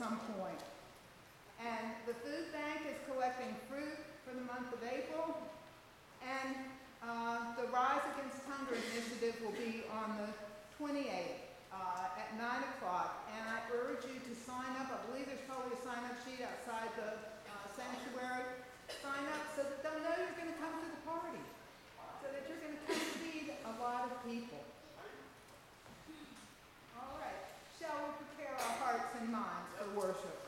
some point. And the food bank is collecting fruit for the month of April. And uh, the Rise Against Hunger initiative will be on the 28th uh, at 9 o'clock. And I urge you to sign up. I believe there's probably a sign up sheet outside the uh, sanctuary. Sign up so that they'll know you're going to come to the party, so that you're going to come feed a lot of people. All right. Shall we prepare our and minds for worship?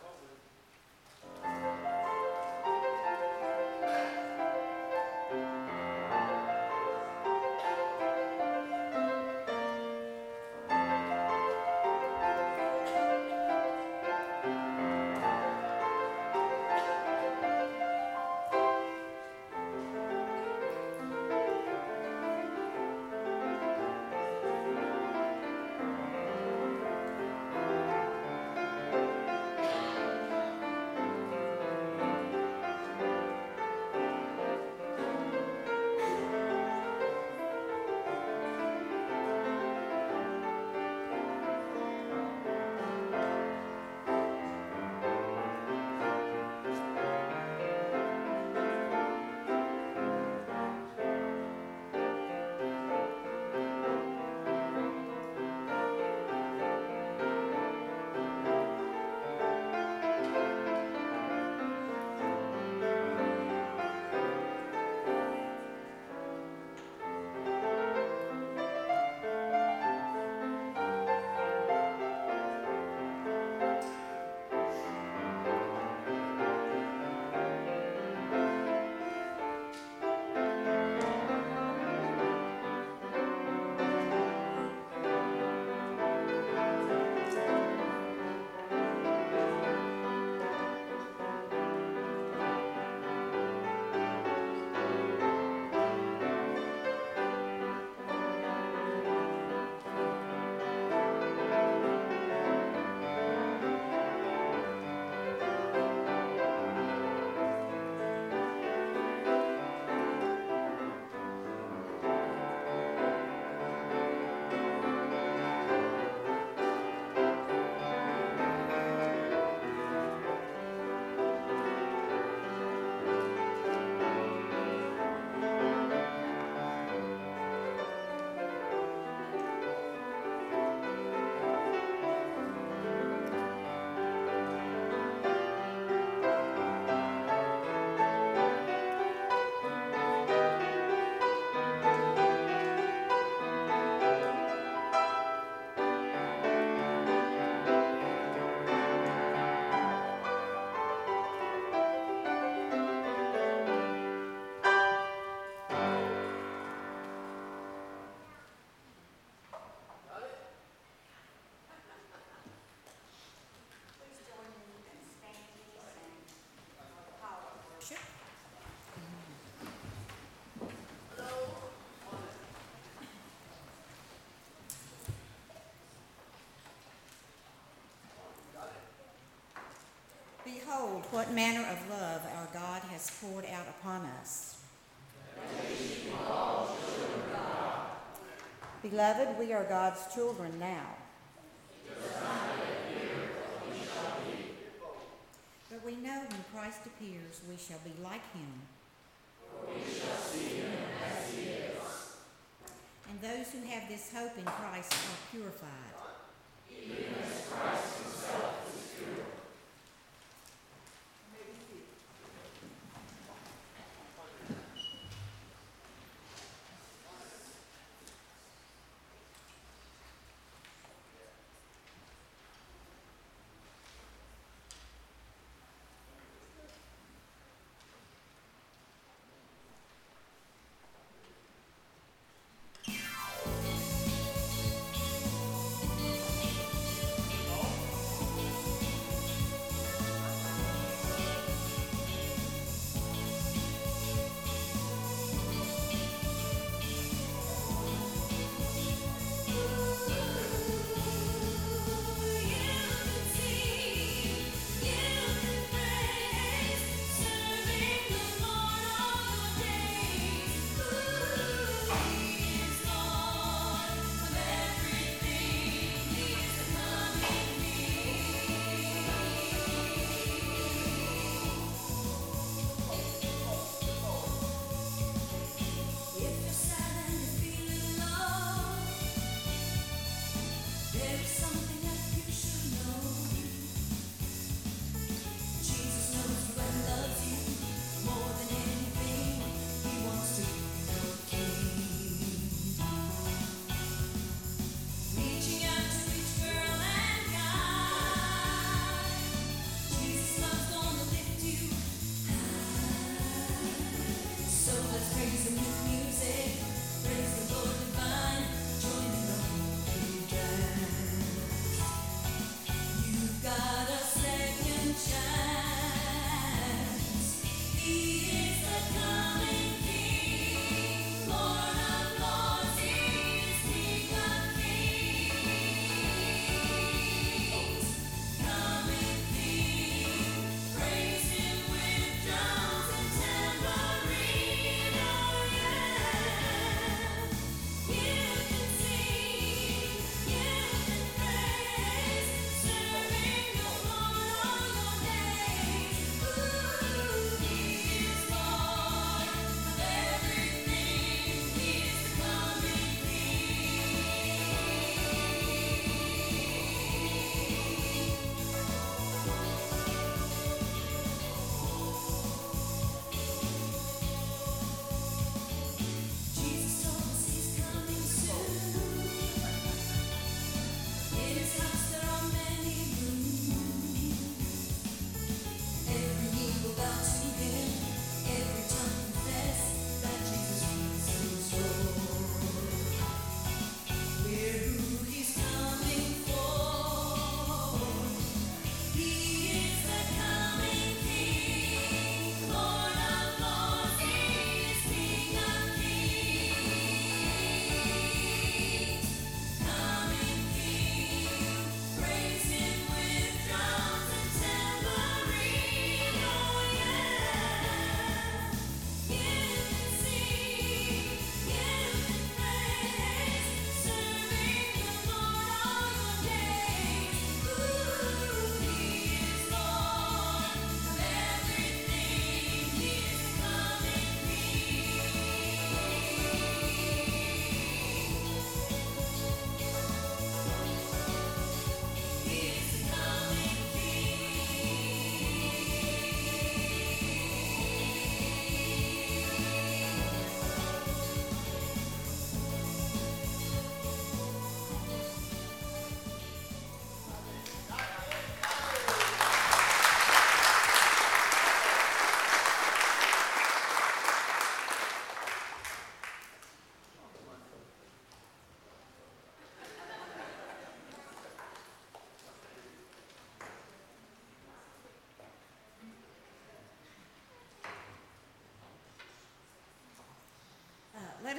Behold, what manner of love our God has poured out upon us. Beloved, we are God's children now. But we know when Christ appears, we shall be like him. And those who have this hope in Christ are purified.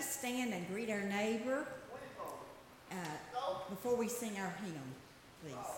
Us stand and greet our neighbor uh, before we sing our hymn, please.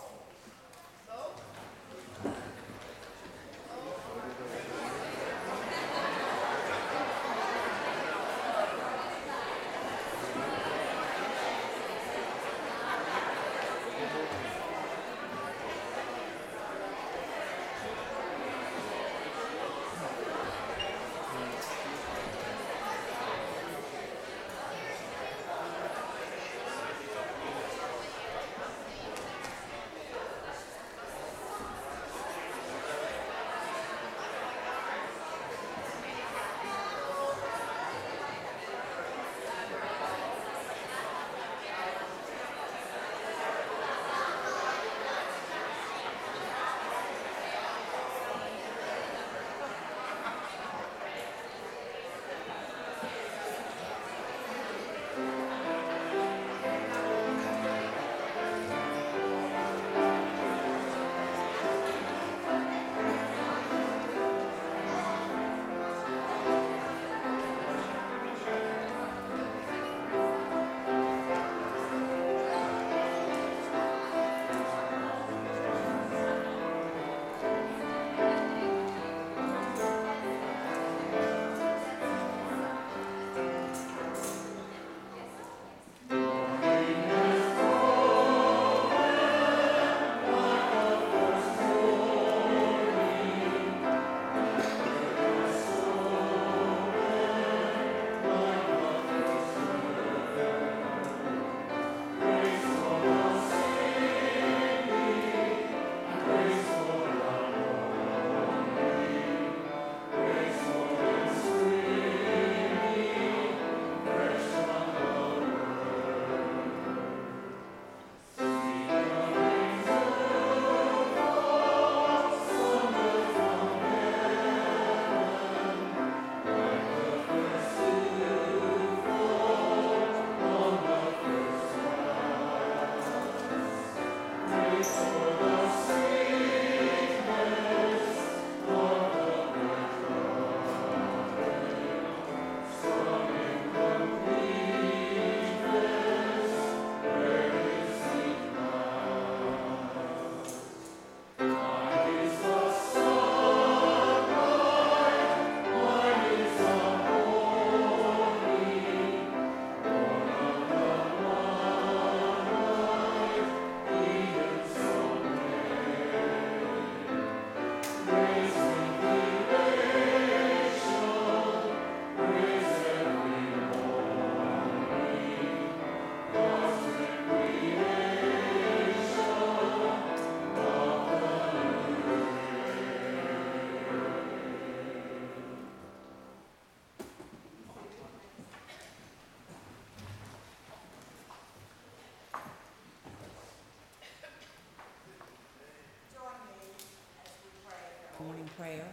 Morning prayer,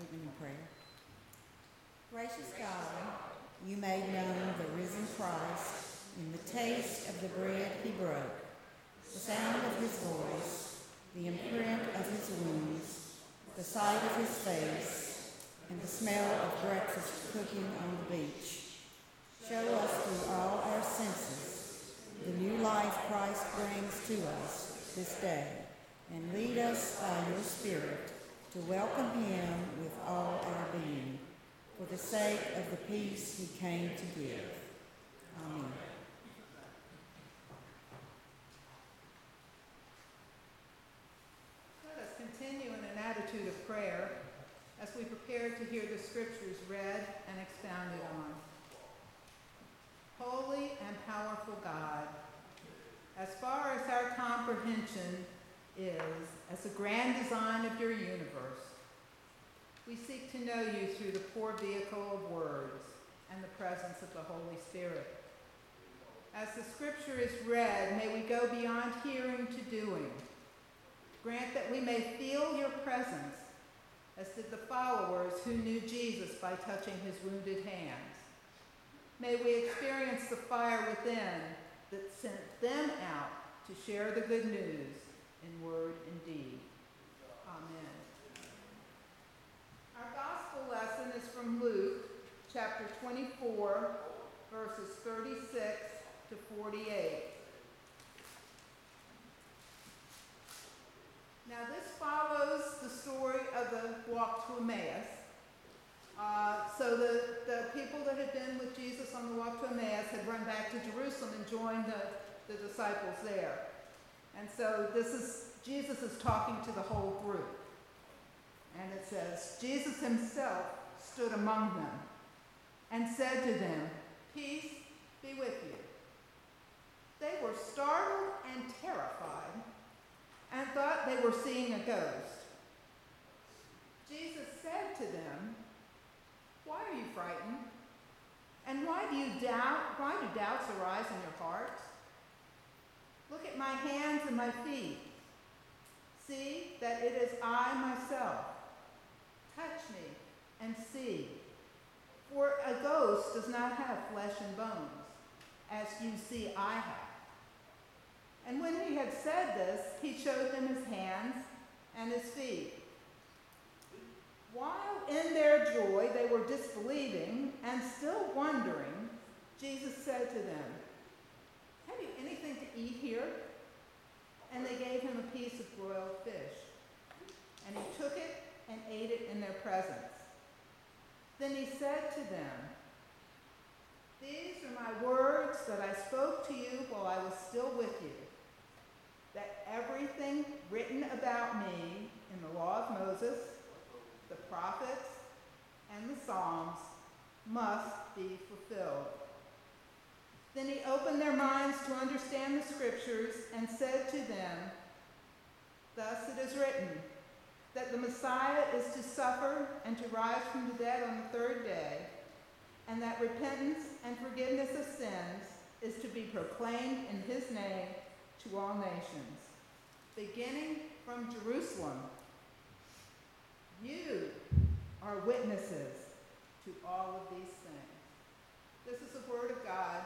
opening prayer. Gracious God, you made known the risen Christ in the taste of the bread he broke, the sound of his voice, the imprint of his wounds, the sight of his face, and the smell of breakfast cooking on the beach. Show us through all our senses the new life Christ brings to us this day, and lead us by your Spirit to welcome him with all our being, for the sake of the peace he came to give. Amen. Let us continue in an attitude of prayer as we prepare to hear the scriptures read and expounded on. Holy and powerful God, as far as our comprehension is as the grand design of your universe, we seek to know you through the poor vehicle of words and the presence of the Holy Spirit. As the scripture is read, may we go beyond hearing to doing. Grant that we may feel your presence, as did the followers who knew Jesus by touching his wounded hands. May we experience the fire within that sent them out to share the good news in word and deed. Amen. Our gospel lesson is from Luke chapter 24, verses 36 to 48. Now, this follows the story of the walk to Emmaus. Uh, so the, the people that had been with Jesus on the walk to Emmaus had run back to Jerusalem and joined the, the disciples there. And so this is, Jesus is talking to the whole group. And it says, Jesus himself stood among them and said to them, Peace be with you. They were startled and terrified and thought they were seeing a ghost. Jesus said to them, Why are you frightened? And why do you doubt? Why do doubts arise in your hearts? Look at my hands and my feet. See that it is I myself. Touch me and see. For a ghost does not have flesh and bones, as you see I have. And when he had said this, he showed them his hands and his feet. While in their joy they were disbelieving and still wondering, Jesus said to them, Have you anything to eat here? And they gave him a piece of broiled fish. And he took it and ate it in their presence. Then he said to them, These are my words that I spoke to you while I was still with you that everything written about me in the law of Moses, the prophets, and the Psalms must be fulfilled. Then he opened their minds to understand the scriptures and said to them, Thus it is written, that the Messiah is to suffer and to rise from the dead on the third day, and that repentance and forgiveness of sins is to be proclaimed in his name to all nations, beginning from Jerusalem. You are witnesses to all of these things. This is the word of God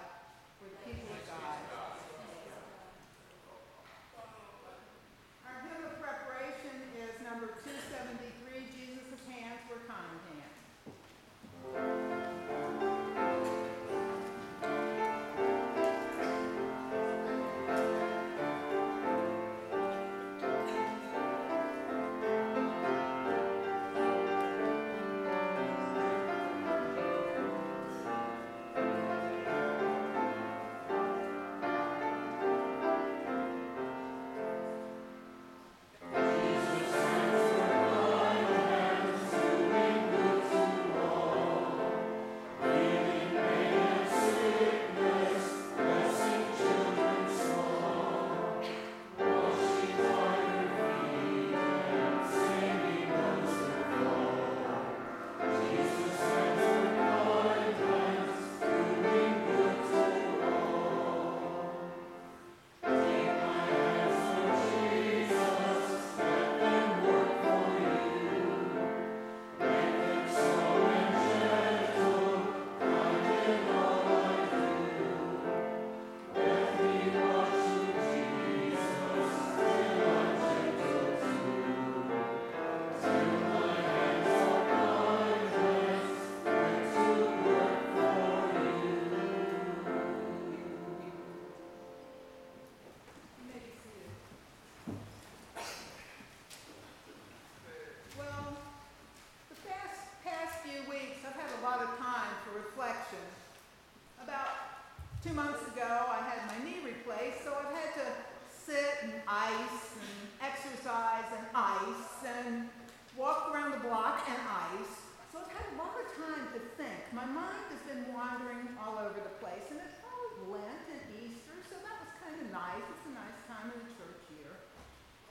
two months ago, I had my knee replaced, so I've had to sit and ice and exercise and ice and walk around the block and ice. So I've had a lot of time to think. My mind has been wandering all over the place, and it's probably Lent and Easter, so that was kind of nice. It's a nice time in the church year.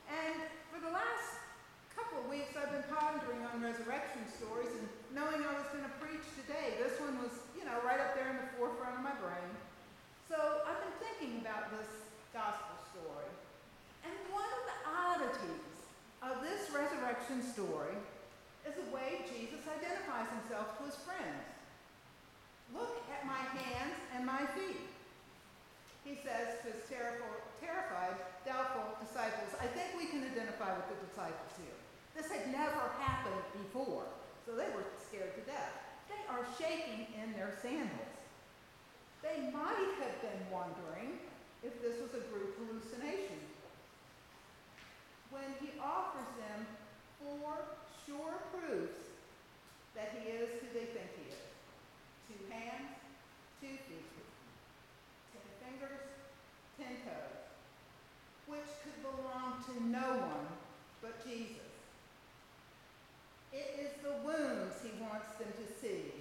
And for the last couple of weeks, I've been pondering on resurrection stories and knowing I was going to preach today. This one was, you know, right up there in the forefront of my brain. So I've been thinking about this gospel story. And one of the oddities of this resurrection story is the way Jesus identifies himself to his friends. Look at my hands and my feet. He says to his terrified, doubtful disciples, I think we can identify with the disciples here. This had never happened before, so they were scared to death. They are shaking in their sandals. They might have been wondering if this was a group hallucination. When he offers them four sure proofs that he is who they think he is two hands, two feet, ten fingers, ten toes, which could belong to no one but Jesus. It is the wounds he wants them to see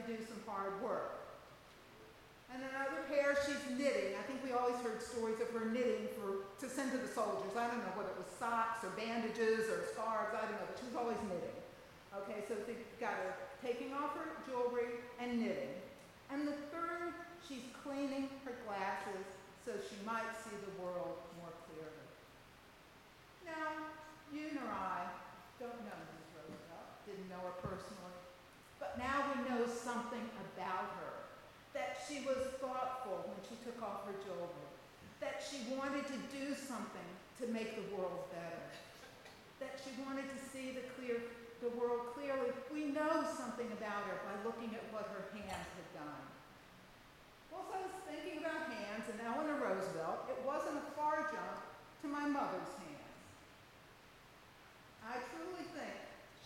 to do some hard work. And another pair, she's knitting. I think we always heard stories of her knitting for to send to the soldiers. I don't know whether it was socks or bandages or scarves, I don't know, but she was always knitting. Okay, so they've got her taking off her jewelry and knitting. And the third, she's cleaning her glasses so she might see the world more clearly. Now, you nor I don't know Mrs. Roosevelt, didn't know her personally, now we know something about her. That she was thoughtful when she took off her jewelry. That she wanted to do something to make the world better. That she wanted to see the clear the world clearly. We know something about her by looking at what her hands had done. As I was thinking about hands and Eleanor Roosevelt, it wasn't a far jump to my mother's hands. I truly think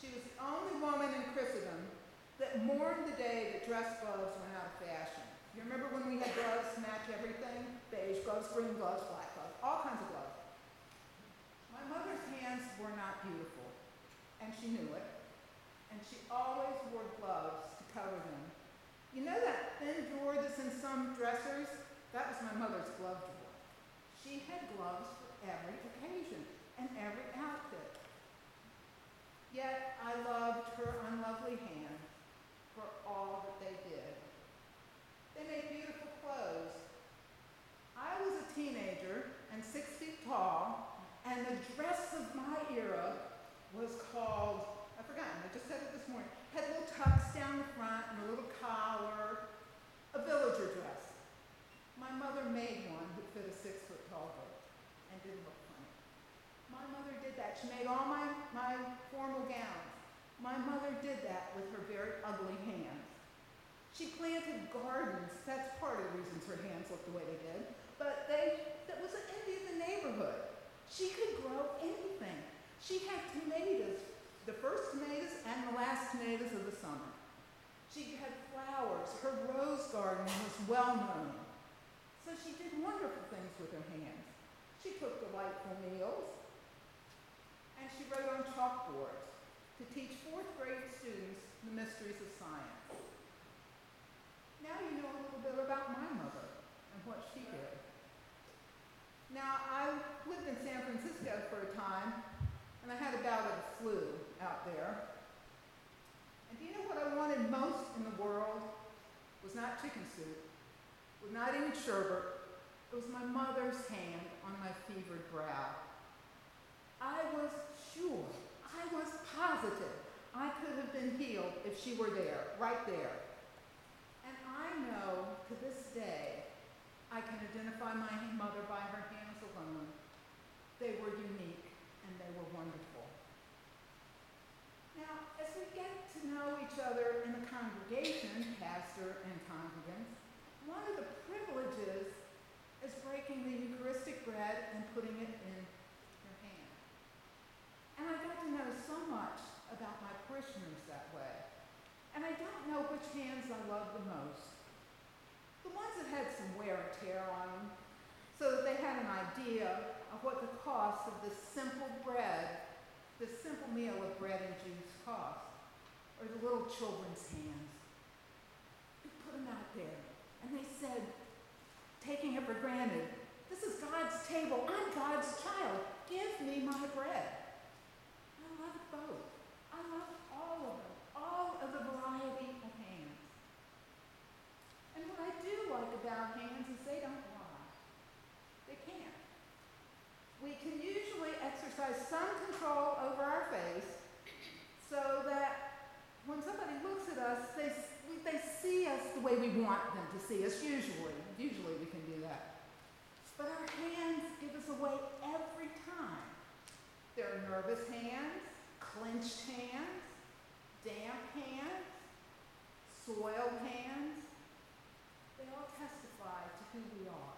she was the only woman in Christendom that mourned the day that dress gloves went out of fashion. You remember when we had gloves match everything? Beige gloves, green gloves, black gloves, all kinds of gloves. My mother's hands were not beautiful, and she knew it. And she always wore gloves to cover them. You know that thin drawer that's in some dressers? That was my mother's glove drawer. She had gloves for every occasion and every outfit. Yet I loved her unlovely hands all that they did. They made beautiful clothes. I was a teenager and six feet tall, and the dress of my era was called, I've forgotten, I just said it this morning, had little tucks down the front and a little collar, a villager dress. My mother made one that fit a six foot tall girl and didn't look funny. My mother did that. She made all my, my formal gowns. My mother did that with her very ugly hands. She planted gardens. That's part of the reasons her hands looked the way they did. But they, that was an envy in the neighborhood. She could grow anything. She had tomatoes, the first tomatoes and the last tomatoes of the summer. She had flowers. Her rose garden was well known. So she did wonderful things with her hands. She cooked delightful meals. And she wrote on chalkboards to teach fourth grade students the mysteries of science. Now you know a little bit about my mother and what she did. Now, I lived in San Francisco for a time, and I had a bout of the flu out there. And do you know what I wanted most in the world? Was not chicken soup, was not even sherbet. It was my mother's hand on my fevered brow. I was sure, I was positive I could have been healed if she were there, right there. And I know to this day, I can identify my mother by her hands alone. They were unique and they were wonderful. Now, as we get to know each other in the congregation, pastor and congregants, one of the privileges is breaking the Eucharistic bread and putting it. And I got to know so much about my parishioners that way. And I don't know which hands I love the most. The ones that had some wear and tear on them, so that they had an idea of what the cost of this simple bread, this simple meal of bread and juice cost. Or the little children's hands. We put them out there, and they said, taking taking it for granted. This is God's table. I'm God's child. Give me my bread. I love both. I love all of them, all of the variety of hands. And what I do like about hands is they don't lie. They can't. We can usually exercise some control over our face so that when somebody looks at us, they, they see us the way we want them to see us, usually. Usually we can do that. But our hands give us away every time. There are nervous hands, clenched hands, damp hands, soiled hands. They all testify to who we are.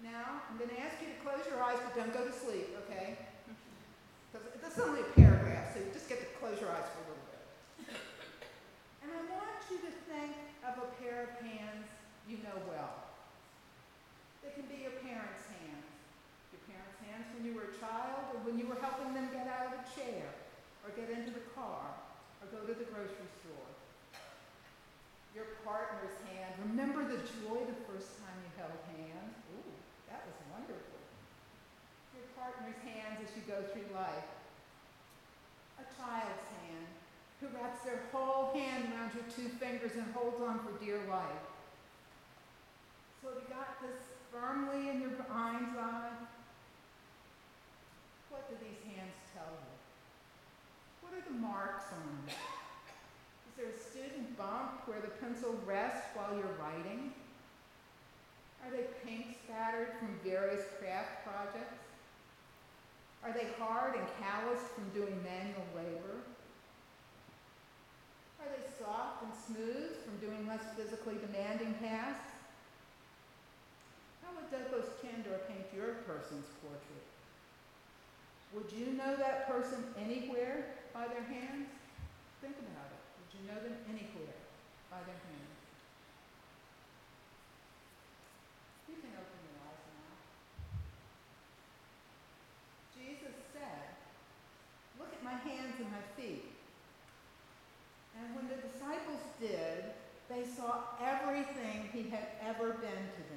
Now, I'm going to ask you to close your eyes, but don't go to sleep, okay? Because this is only a paragraph, so you just get to close your eyes for a little bit. And I want you to think of a pair of hands you know well. They can be your parents' hands. When you were a child, or when you were helping them get out of a chair, or get into the car, or go to the grocery store. Your partner's hand. Remember the joy the first time you held hands? Ooh, that was wonderful. Your partner's hands as you go through life. A child's hand who wraps their whole hand around your two fingers and holds on for dear life. So you got this firmly in your mind's eye. What do these hands tell you? What are the marks on them? Is there a student bump where the pencil rests while you're writing? Are they paint spattered from various craft projects? Are they hard and calloused from doing manual labor? Are they soft and smooth from doing less physically demanding tasks? How would Douglas Chandor paint your person's portrait? Would you know that person anywhere by their hands? Think about it. Would you know them anywhere by their hands? You can open your eyes now. Jesus said, Look at my hands and my feet. And when the disciples did, they saw everything he had ever been to.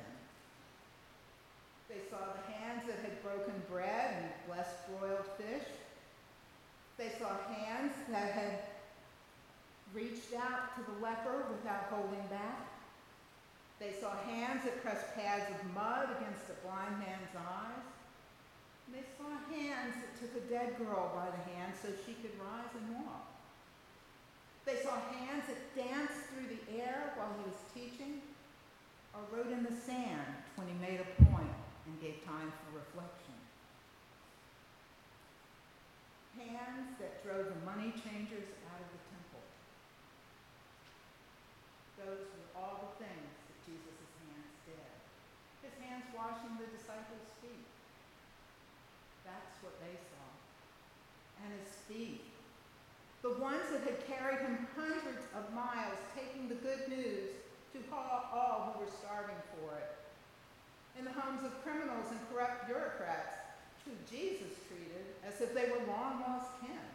They saw the hands that had broken bread and blessed broiled fish. They saw hands that had reached out to the leper without holding back. They saw hands that pressed pads of mud against a blind man's eyes. And they saw hands that took a dead girl by the hand so she could rise and walk. They saw hands that danced through the air while he was teaching, or wrote in the sand when he made a and gave time for reflection. Hands that drove the money changers out of the temple. Those were all the things that Jesus' hands did. His hands washing the disciples' feet. That's what they saw. And his feet. The ones that had carried him hundreds of miles, taking the good news to all who were starving for it. In the homes of criminals and corrupt bureaucrats, who Jesus treated as if they were long lost kin.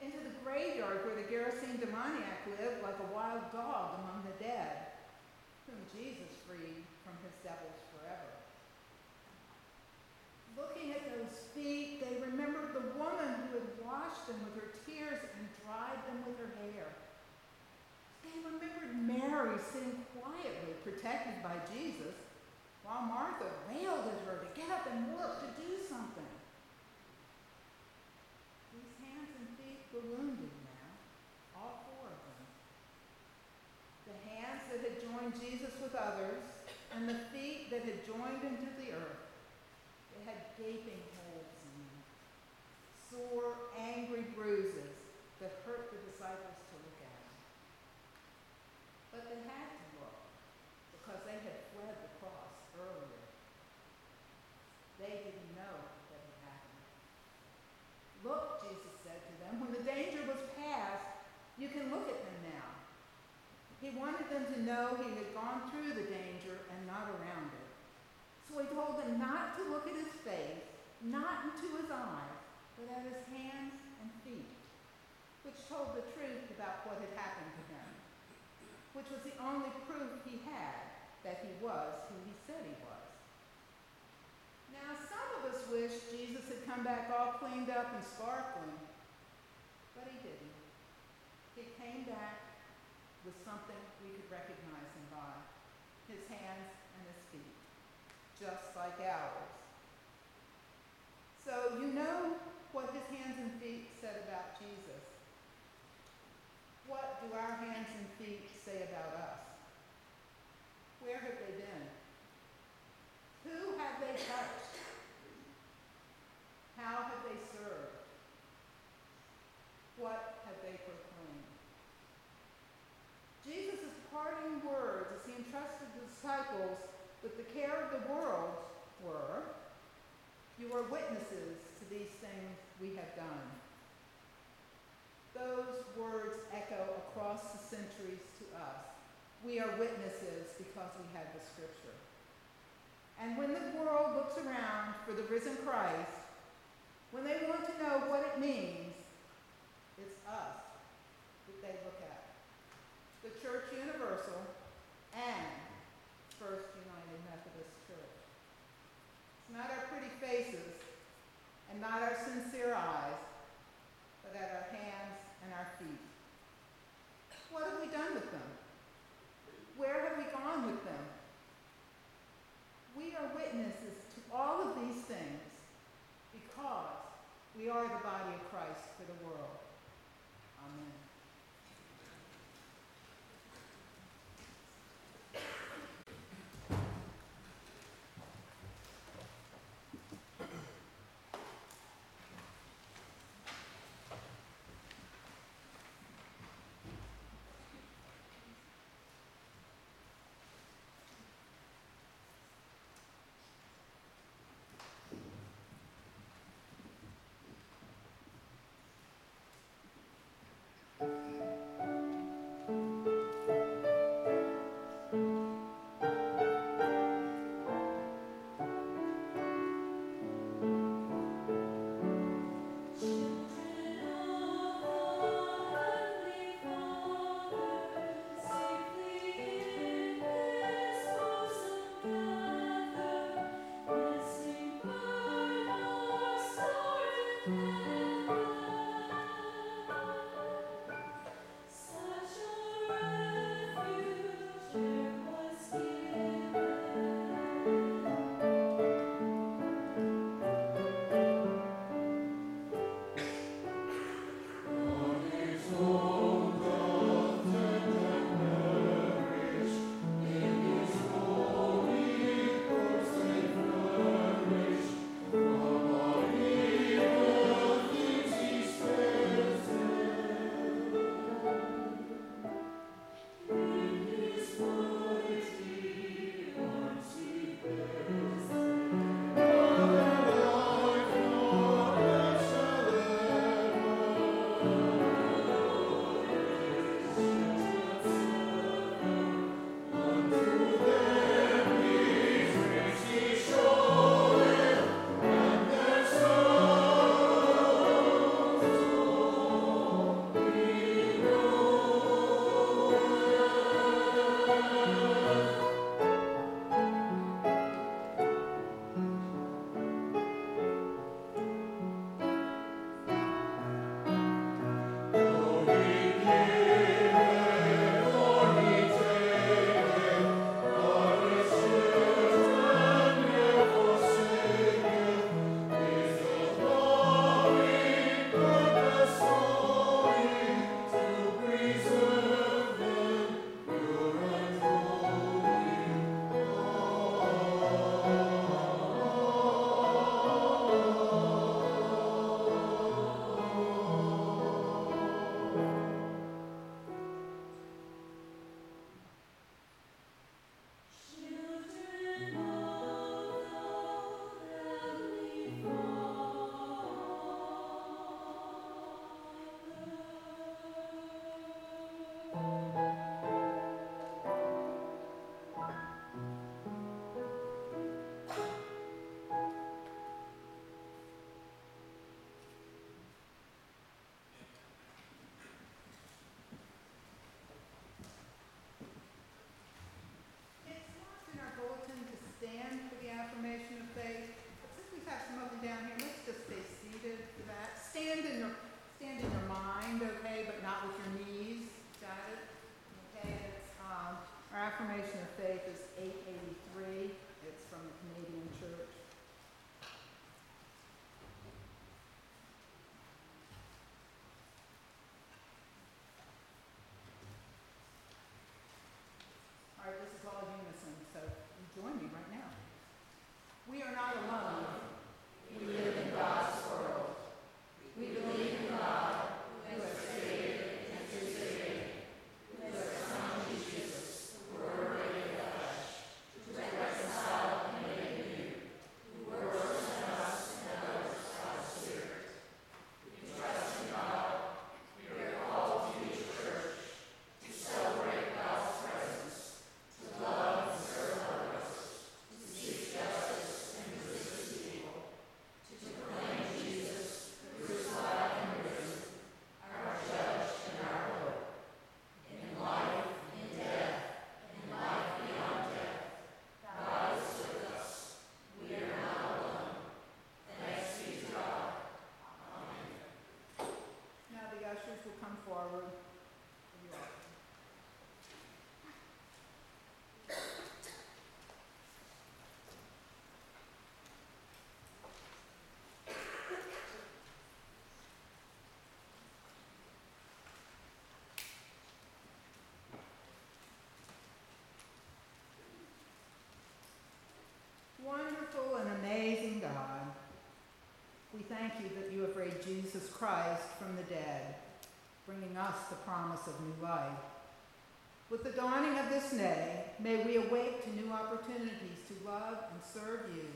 Into the graveyard where the Gerasene demoniac lived like a wild dog among the dead, whom Jesus freed from his devils forever. Looking at those feet, they remembered the woman who had washed them with her tears and dried them with her hair. They remembered Mary sitting quietly, protected by Jesus, while Martha wailed at her to get up and work, to do something. These hands and feet were wounded now, all four of them. The hands that had joined Jesus with others, and the feet that had joined him to the earth. They had gaping holes in them, sore, angry bruises that hurt the disciples to look at. But they had to look because they had fled the cross earlier. They didn't know that it happened. Look, Jesus said to them, when the danger was past, you can look at them now. He wanted them to know he had gone through the danger and not around it. So he told them not to look at his face, not into his eyes, but at his hands and feet, which told the truth about what had happened to him, which was the only proof he had that he was who he said he was. Now, some of us wish Jesus had come back all cleaned up and sparkling, but he didn't. He came back with something we could recognize him by his hands and his feet, just like ours. So, you know what his hands and feet said about Jesus. What do our hands and feet say about us? Where have they been? Who have they touched? How have they served? What have they proclaimed? Jesus' parting words as he entrusted the disciples with the care of the world were, You are witnesses to these things we have done. Those words echo across the centuries to us. We are witnesses because we have the scripture. And when the world looks around for the risen Christ, when they want to know join me right now. We are not alone. Wonderful and amazing God, we thank you that you have raised Jesus Christ from the dead bringing us the promise of new life. With the dawning of this day, may we awake to new opportunities to love and serve you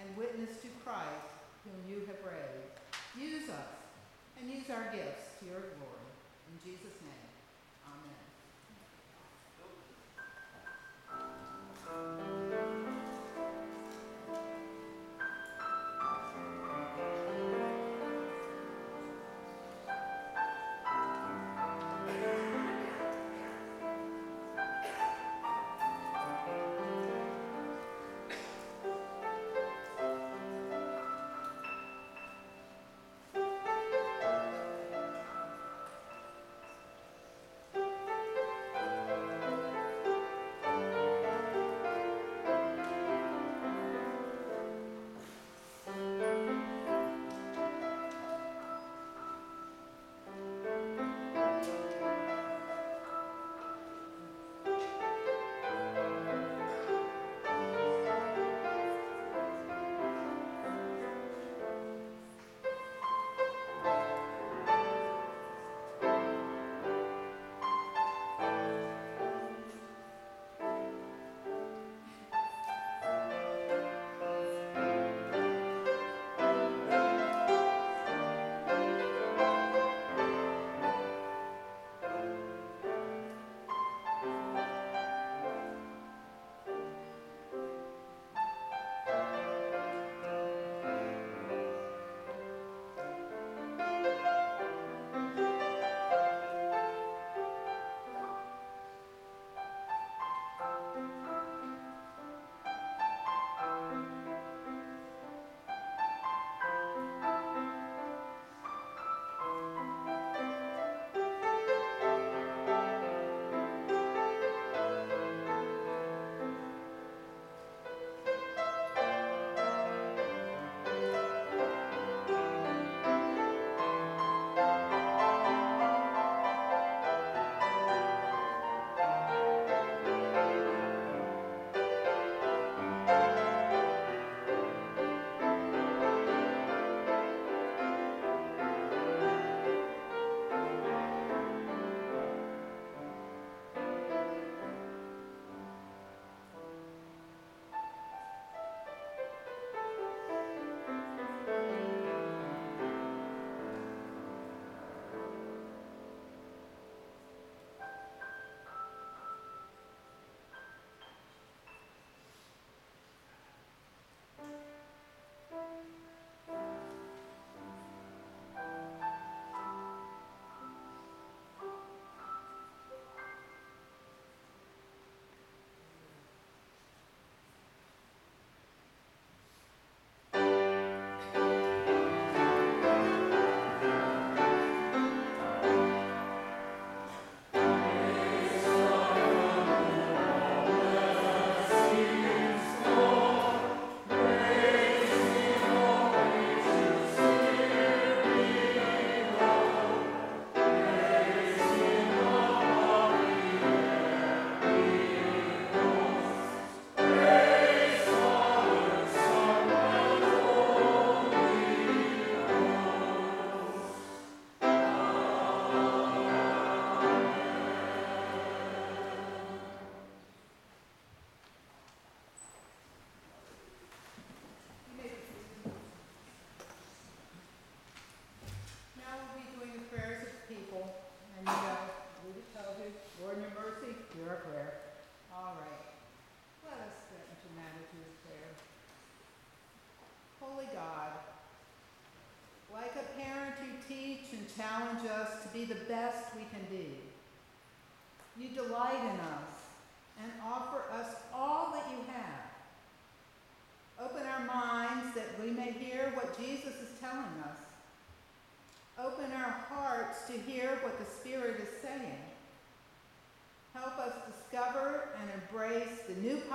and witness to Christ, whom you have raised. Use us and use our gifts to your glory. In Jesus' name.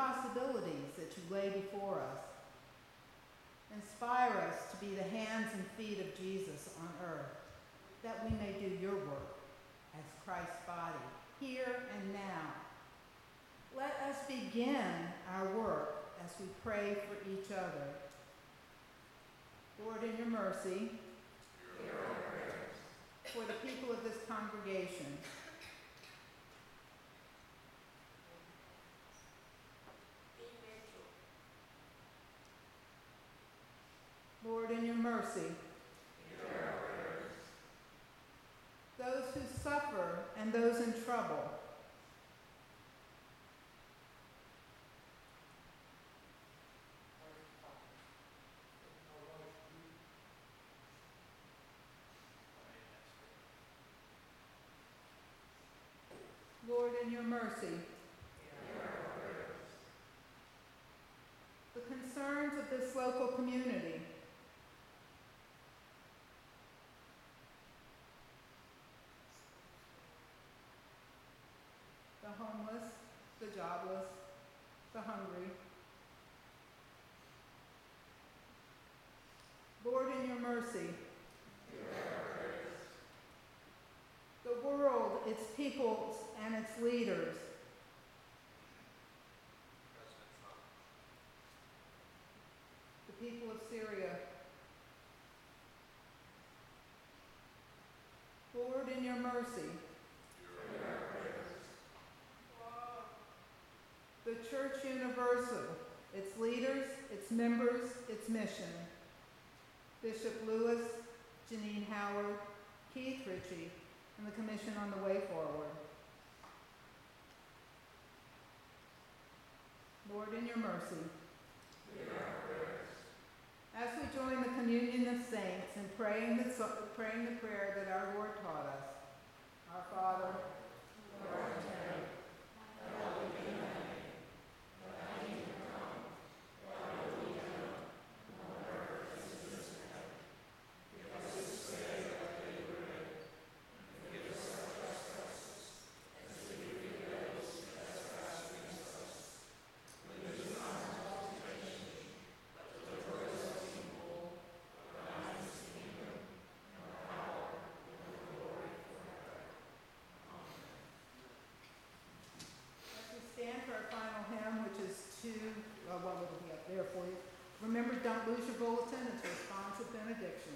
Possibilities that you lay before us. Inspire us to be the hands and feet of Jesus on earth, that we may do your work as Christ's body, here and now. Let us begin our work as we pray for each other. Lord, in your mercy, for the people of this congregation, Lord, in your mercy, those who suffer and those in trouble, Lord, in your mercy. The concerns of this local community. The homeless, the jobless, the hungry. Lord, in your mercy. The world, its peoples, and its leaders. The people of Syria. Lord, in your mercy. The Church Universal, its leaders, its members, its mission. Bishop Lewis, Janine Howard, Keith Ritchie, and the Commission on the Way Forward. Lord, in your mercy. As we join the communion of saints in praying the, praying the prayer that our Lord taught us, our Father, who art in heaven, As we stand for our final hymn, uh, up there for you. Remember, don't lose your bulletin, it's responsive benediction.